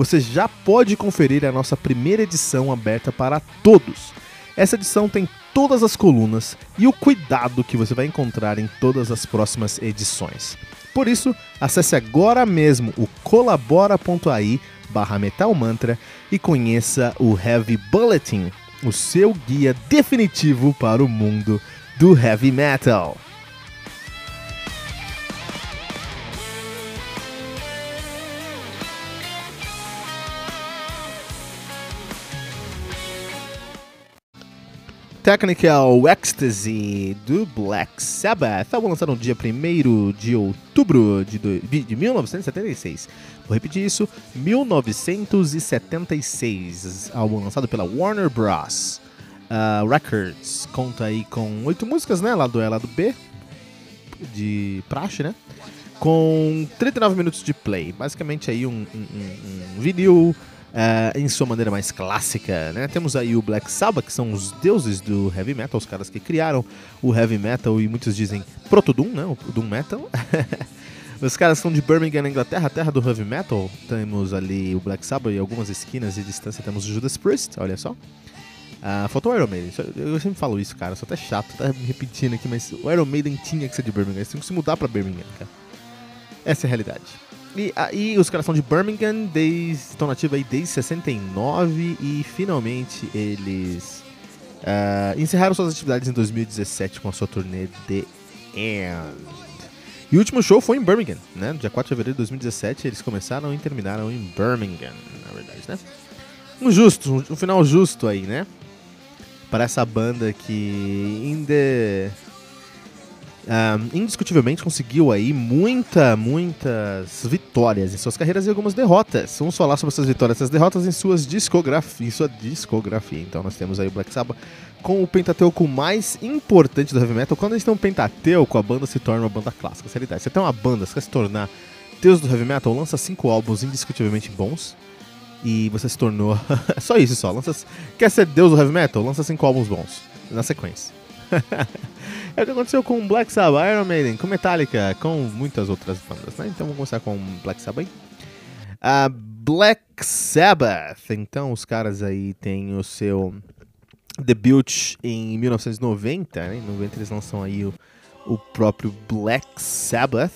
você já pode conferir a nossa primeira edição aberta para todos. Essa edição tem todas as colunas e o cuidado que você vai encontrar em todas as próximas edições. Por isso, acesse agora mesmo o colabora.ai barra metalmantra e conheça o Heavy Bulletin, o seu guia definitivo para o mundo do heavy metal. Technical Ecstasy do Black Sabbath, álbum lançado no dia 1 de outubro de, do, de 1976. Vou repetir isso: 1976. Álbum lançado pela Warner Bros. Uh, Records. Conta aí com oito músicas, né? Lado A, lado B. De praxe, né? Com 39 minutos de play. Basicamente aí um, um, um, um vinil Uh, em sua maneira mais clássica. Né? Temos aí o Black Sabbath, que são os deuses do heavy metal, os caras que criaram o heavy metal e muitos dizem proto-doom, né? o doom metal. Os caras são de Birmingham, Inglaterra, terra do heavy metal. Temos ali o Black Sabbath e algumas esquinas de distância temos o Judas Priest, olha só. Uh, faltou o Iron Maiden. Eu sempre falo isso, cara. Sou até chato, tá me repetindo aqui, mas o Iron Maiden tinha que ser de Birmingham. Eles tinham que se mudar pra Birmingham, cara. Essa é a realidade. E aí os caras são de Birmingham, desde, estão nativos aí desde 69 e finalmente eles uh, encerraram suas atividades em 2017 com a sua turnê The End. E o último show foi em Birmingham, né? Dia 4 de fevereiro de 2017 eles começaram e terminaram em Birmingham, na verdade, né? Um justo, um, final justo aí, né? Para essa banda que ainda indiscutivelmente conseguiu aí muita, muitas vitórias em suas carreiras e algumas derrotas. Vamos falar sobre essas vitórias essas derrotas em suas discografia, em sua discografia. Então nós temos aí o Black Sabbath com o pentateuco mais importante do heavy metal. Quando gente tem um pentateuco, a banda se torna uma banda clássica. Seriedade. Você tem uma banda, você quer se tornar Deus do heavy metal, lança cinco álbuns indiscutivelmente bons. E você se tornou. só isso só. Lança... Quer ser Deus do heavy metal? Lança cinco álbuns bons. Na sequência. é o que aconteceu com Black Sabbath, Iron Maiden, com Metallica, com muitas outras bandas, né? Então vamos começar com Black Sabbath. Uh, Black Sabbath. Então os caras aí têm o seu debut em 1990, né? Em 90 eles lançam aí o, o próprio Black Sabbath,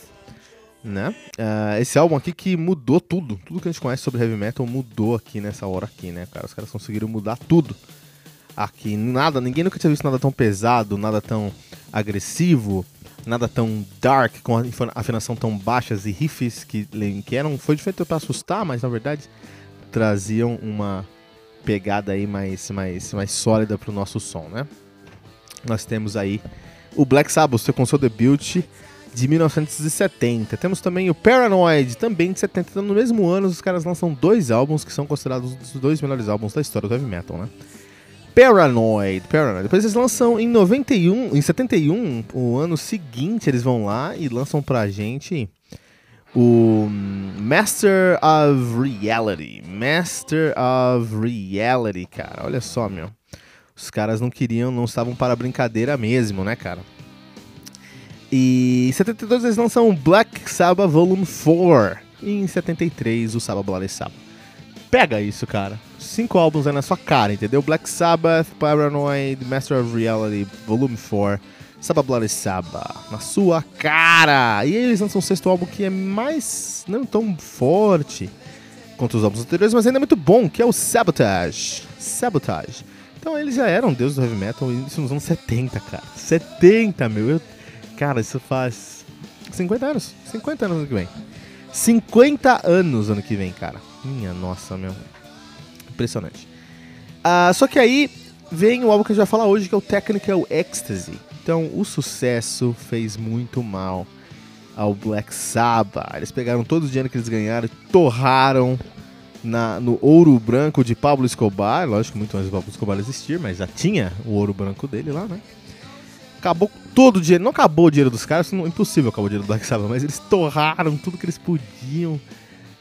né? Uh, esse álbum aqui que mudou tudo, tudo que a gente conhece sobre heavy metal mudou aqui nessa hora aqui, né, cara? Os caras conseguiram mudar tudo aqui. Nada, ninguém nunca tinha visto nada tão pesado, nada tão agressivo, nada tão dark, com afinação tão baixas e riffs que, que eram. Foi feito para assustar, mas na verdade traziam uma pegada aí mais, mais, mais sólida pro nosso som, né? Nós temos aí o Black Sabbath com seu debut de 1970. Temos também o Paranoid, também de 70. Então, no mesmo ano, os caras lançam dois álbuns que são considerados os dois melhores álbuns da história do heavy metal, né? Paranoid, Paranoid. Depois eles lançam em 91, em 71, o ano seguinte, eles vão lá e lançam pra gente o Master of Reality. Master of Reality, cara. Olha só, meu. Os caras não queriam, não estavam para brincadeira mesmo, né, cara? E em 72 eles lançam Black Sabbath Volume 4. E em 73 o Sabbath Bloody Sabbath. Pega isso, cara cinco álbuns aí na sua cara, entendeu? Black Sabbath, Paranoid, Master of Reality, Volume 4, Sabbath Bloody Sabbath, na sua cara! E aí eles lançam um sexto álbum que é mais, não tão forte quanto os álbuns anteriores, mas ainda é muito bom, que é o Sabotage. Sabotage. Então eles já eram deuses do heavy metal, isso nos anos 70, cara. 70, meu. Eu, cara, isso faz 50 anos. 50 anos ano que vem. 50 anos ano que vem, cara. Minha nossa, meu. Impressionante. Uh, só que aí vem o álbum que a gente vai falar hoje, que é o Technical Ecstasy. Então, o sucesso fez muito mal ao Black Sabbath. Eles pegaram todo o dinheiro que eles ganharam torraram na, no ouro branco de Pablo Escobar. Lógico muito antes do Pablo Escobar existir, mas já tinha o ouro branco dele lá, né? Acabou todo o dinheiro. Não acabou o dinheiro dos caras, não, impossível acabar o dinheiro do Black Sabbath, mas eles torraram tudo que eles podiam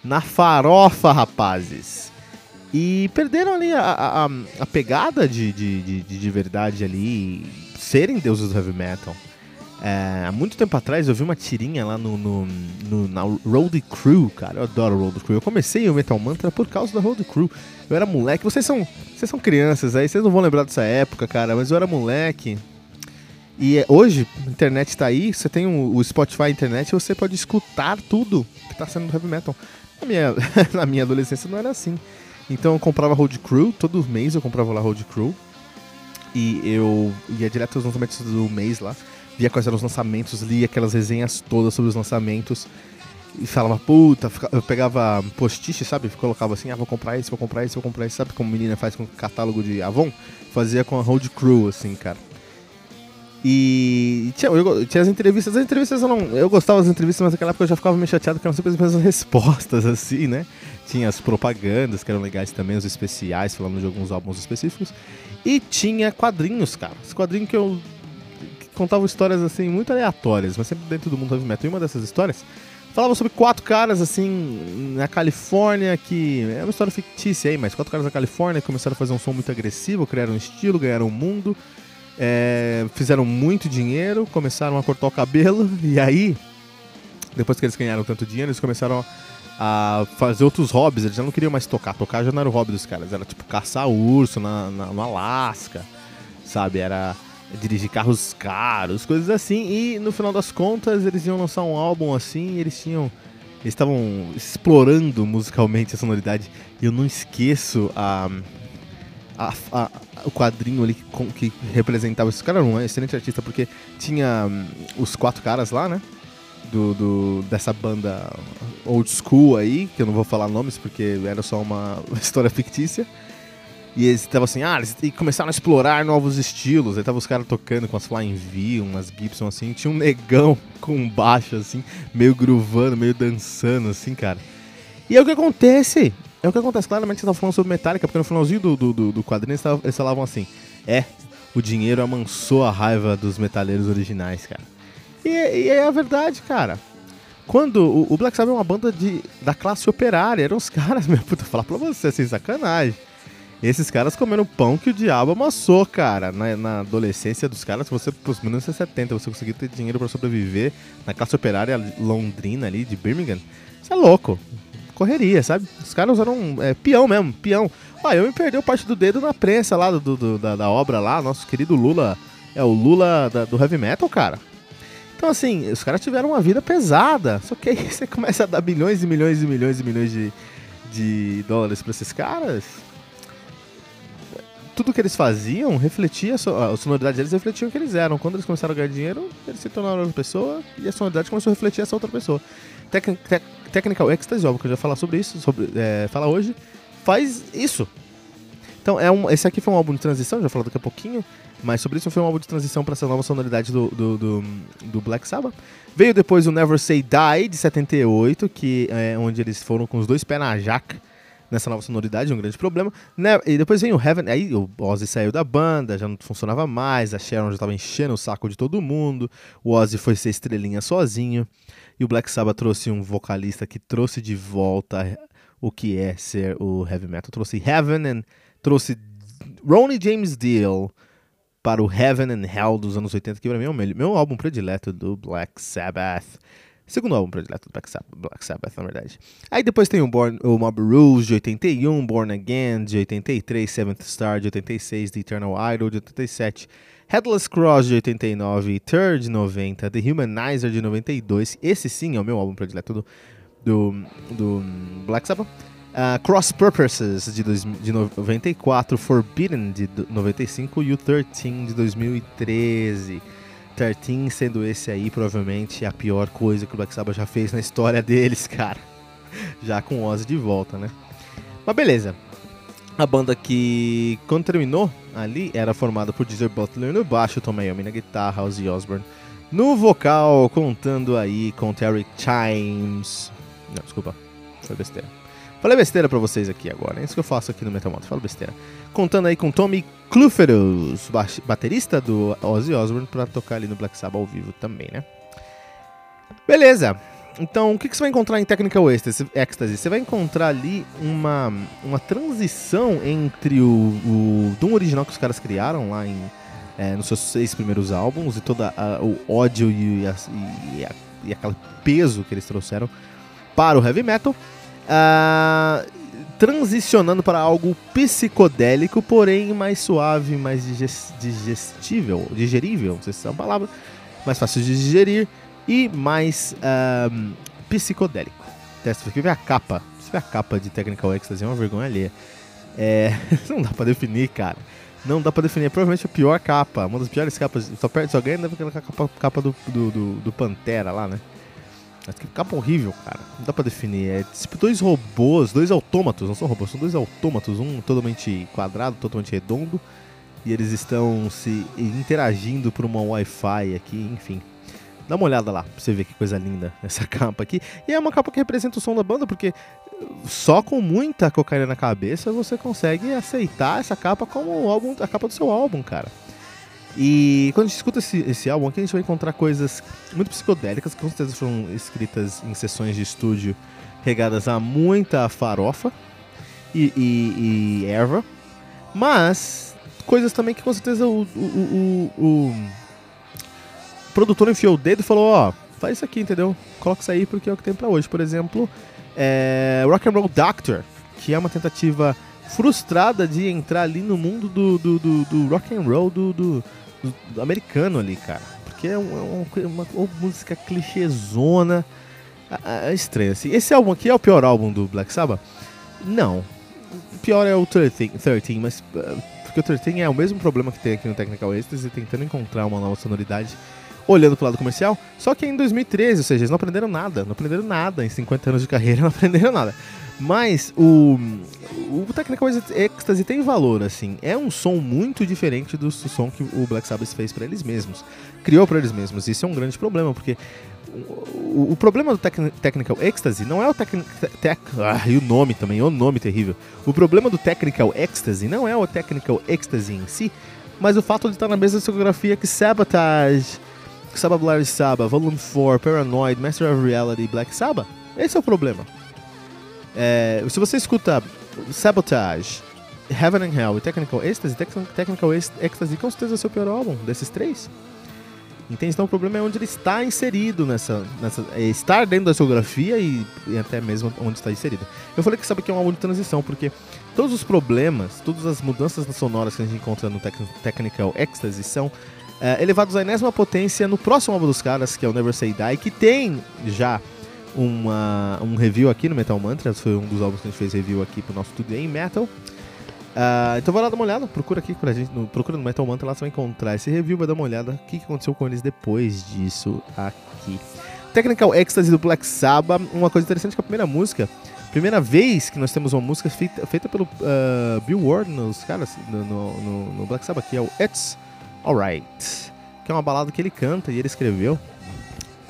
na farofa, rapazes. E perderam ali a, a, a pegada de, de, de, de, verdade ali, serem deuses do heavy metal. É, há muito tempo atrás eu vi uma tirinha lá no, no, no, na Road Crew, cara. Eu adoro Road Crew. Eu comecei o Metal Mantra por causa da Road Crew. Eu era moleque. Vocês são, vocês são crianças aí, vocês não vão lembrar dessa época, cara, mas eu era moleque. E é, hoje, a internet tá aí, você tem o, Spotify internet você pode escutar tudo que tá sendo do heavy metal. Na minha, na minha adolescência não era assim. Então eu comprava Road Crew, todo mês eu comprava lá Road Crew. E eu ia direto aos lançamentos do mês lá, via quais eram os lançamentos, lia aquelas resenhas todas sobre os lançamentos. E falava, puta, eu pegava post-it, sabe? Colocava assim, ah, vou comprar isso, vou comprar isso, vou comprar isso. Sabe como menina faz com catálogo de Avon? Fazia com a Road Crew, assim, cara. E tinha, eu, tinha as entrevistas, as entrevistas eu não. Eu gostava das entrevistas, mas naquela época eu já ficava meio chateado que eram sempre as mesmas respostas, assim, né? Tinha as propagandas que eram legais também, os especiais, falando de alguns álbuns específicos. E tinha quadrinhos, cara. Esse quadrinho que eu que histórias assim muito aleatórias, mas sempre dentro do mundo heavy metal. E uma dessas histórias falava sobre quatro caras assim na Califórnia que é uma história fictícia aí, mas quatro caras na Califórnia começaram a fazer um som muito agressivo, criaram um estilo, ganharam um mundo é, fizeram muito dinheiro, começaram a cortar o cabelo e aí depois que eles ganharam tanto dinheiro, eles começaram a fazer outros hobbies. Eles já não queriam mais tocar. Tocar já não era o hobby dos caras. Era tipo caçar urso na, na, no Alasca, sabe? Era dirigir carros caros, coisas assim. E no final das contas, eles iam lançar um álbum assim e eles tinham. Eles estavam explorando musicalmente a sonoridade. E eu não esqueço a. A, a, o quadrinho ali que, que representava esse cara era um excelente artista porque tinha um, os quatro caras lá, né? Do, do, dessa banda old school aí, que eu não vou falar nomes porque era só uma história fictícia. E eles estavam assim, ah, eles começaram a explorar novos estilos. Aí tava os caras tocando com as Flying V, umas Gibson assim. Tinha um negão com baixo assim, meio gruvando, meio dançando assim, cara. E é o que acontece. É o que acontece. Claramente você tava falando sobre Metallica, porque no finalzinho do, do, do, do quadrinho eles falavam assim: é, o dinheiro amansou a raiva dos metaleiros originais, cara. E, e é a verdade, cara. Quando o, o Black Sabbath é uma banda de, da classe operária, eram os caras, meu puta, falar pra você, sem sacanagem. Esses caras comeram pão que o diabo amassou, cara. Na, na adolescência dos caras, você, pros 1970, você conseguiu ter dinheiro para sobreviver na classe operária londrina ali de Birmingham. Isso é louco. Correria, sabe? Os caras eram é, peão mesmo, peão. Ah, eu me perdeu parte do dedo na prensa lá do, do da, da, obra lá, nosso querido Lula. É o Lula da, do heavy metal, cara. Então, assim, os caras tiveram uma vida pesada. Só que aí você começa a dar milhões e milhões e milhões e milhões de, de dólares para esses caras tudo que eles faziam refletia, a sonoridade deles refletia o que eles eram. Quando eles começaram a ganhar dinheiro, eles se tornaram outra pessoa e a sonoridade começou a refletir essa outra pessoa. Tec Tec Technical Ecstasy, óbvio que eu já falar sobre isso, sobre, é, falar hoje, faz isso. Então, é um, esse aqui foi um álbum de transição, já falo daqui a pouquinho, mas sobre isso foi um álbum de transição para essa nova sonoridade do, do, do, do, Black Sabbath. Veio depois o Never Say Die, de 78, que é onde eles foram com os dois pés na jaca nessa nova sonoridade, um grande problema. Né? E depois vem o Heaven, aí o Ozzy saiu da banda, já não funcionava mais, a Sharon já estava enchendo o saco de todo mundo, o Ozzy foi ser estrelinha sozinho, e o Black Sabbath trouxe um vocalista que trouxe de volta o que é ser o heavy metal. Trouxe Heaven and trouxe Ronnie James Dio para o Heaven and Hell dos anos 80, que para mim é o meu, meu álbum predileto do Black Sabbath. Segundo álbum predileto do Black Sabbath, na verdade. Aí depois tem o, Born, o Mob Rules de 81, Born Again de 83, Seventh Star de 86, The Eternal Idol de 87, Headless Cross de 89, Third de 90, The Humanizer de 92. Esse sim é o meu álbum predileto do, do, do Black Sabbath. Uh, Cross Purposes de, dois, de 94, Forbidden de 95 e o 13 de 2013. 13 sendo esse aí provavelmente a pior coisa que o Black Sabbath já fez na história deles, cara. Já com Ozzy de volta, né? Mas beleza. A banda que, quando terminou ali, era formada por Geezer Butler no baixo, Tom Iommi na guitarra, Ozzy Osbourne no vocal, contando aí com Terry Chimes. Não, desculpa, foi besteira. Falei besteira pra vocês aqui agora, é isso que eu faço aqui no Metal falo besteira. Contando aí com Tommy Cluferus, baterista do Ozzy Osbourne, pra tocar ali no Black Sabbath ao vivo também, né? Beleza, então o que, que você vai encontrar em Technical Ecstasy? Você vai encontrar ali uma, uma transição entre o, o Doom original que os caras criaram lá em, é, nos seus seis primeiros álbuns e todo o ódio e, e, e aquele peso que eles trouxeram para o heavy metal Uh, transicionando para algo psicodélico, porém mais suave, mais digestível, digerível, não sei se é uma palavra, mais fácil de digerir e mais psicodélico. Testa aqui, vê a capa. Você vê a capa de Technical Ecstasy, é uma vergonha alheia. É, não dá pra definir, cara. Não dá pra definir. É provavelmente a pior capa, uma das piores capas. Só, perde, só ganha daquela capa, capa do, do, do, do Pantera lá, né? Mas que capa horrível, cara. Não dá pra definir. É tipo dois robôs, dois autômatos, não são robôs, são dois autômatos, um totalmente quadrado, totalmente redondo. E eles estão se interagindo por uma Wi-Fi aqui, enfim. Dá uma olhada lá pra você ver que coisa linda essa capa aqui. E é uma capa que representa o som da banda, porque só com muita cocaína na cabeça você consegue aceitar essa capa como álbum, a capa do seu álbum, cara. E quando a gente escuta esse, esse álbum aqui, a gente vai encontrar coisas muito psicodélicas, que com certeza foram escritas em sessões de estúdio regadas a muita farofa e, e, e erva, mas coisas também que com certeza o, o, o, o produtor enfiou o dedo e falou: Ó, faz isso aqui, entendeu? Coloca isso aí porque é o que tem pra hoje. Por exemplo, é, Rock and Roll Doctor, que é uma tentativa frustrada de entrar ali no mundo do, do, do, do rock and roll do, do, do, americano ali, cara. Porque é uma, uma, uma música clichêzona. É estranho, assim. Esse álbum aqui é o pior álbum do Black Sabbath? Não. O pior é o 13, 13 mas... Porque o 13 é o mesmo problema que tem aqui no Technical Ecstasy, tentando encontrar uma nova sonoridade olhando pro lado comercial. Só que em 2013, ou seja, eles não aprenderam nada, não aprenderam nada em 50 anos de carreira, não aprenderam nada. Mas o, o Technical Ecstasy tem valor, assim. É um som muito diferente do som que o Black Sabbath fez para eles mesmos. Criou para eles mesmos. Isso é um grande problema, porque o, o, problema do tec, Technical Ecstasy não é o tec, tec, ah, e o nome também, o nome terrível. O problema do Technical Ecstasy não é o Technical Ecstasy em si, mas o fato de estar na mesma discografia que Sabotage, Sabbath Black Sabbath, Volume 4, Paranoid, Master of Reality, Black Sabbath. Esse é o problema. É, se você escuta Sabotage, Heaven and Hell e Technical Ecstasy, Technical Ecstasy com certeza é o seu pior álbum desses três. Entende? Então o problema é onde ele está inserido nessa. nessa é estar dentro da discografia e, e, até mesmo onde está inserido. Eu falei que sabe que é um álbum de transição, porque todos os problemas, todas as mudanças sonoras que a gente encontra no Tec Technical Ecstasy são é, elevados à enésima potência no próximo álbum dos caras, que é o Never Say Die, que tem já uma, um review aqui no Metal Mantra. Foi um dos álbuns que a gente fez review aqui pro nosso estúdio em Metal. Uh, então vai lá dar uma olhada, procura aqui pra gente, no, procura no Metal Mantra, lá você vai encontrar esse review, vai dar uma olhada o que, que aconteceu com eles depois disso aqui. Technical Ecstasy do Black Sabbath, uma coisa interessante que a primeira música, primeira vez que nós temos uma música feita, feita pelo uh, Bill Ward nos caras, no, no, no Black Sabbath, que é o It's Alright, que é uma balada que ele canta e ele escreveu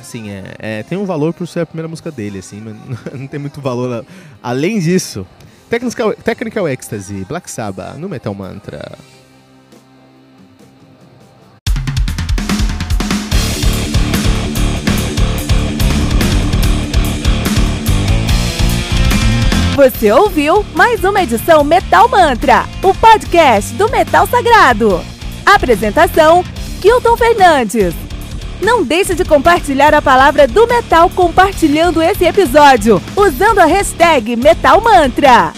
assim, é, é, tem um valor por ser a primeira música dele, assim, mas não tem muito valor além disso. Technical, Technical Ecstasy, Black Sabbath, no Metal Mantra. Você ouviu mais uma edição Metal Mantra, o podcast do Metal Sagrado. Apresentação: Kilton Fernandes. Não deixe de compartilhar a palavra do metal compartilhando esse episódio, usando a hashtag Metal Mantra.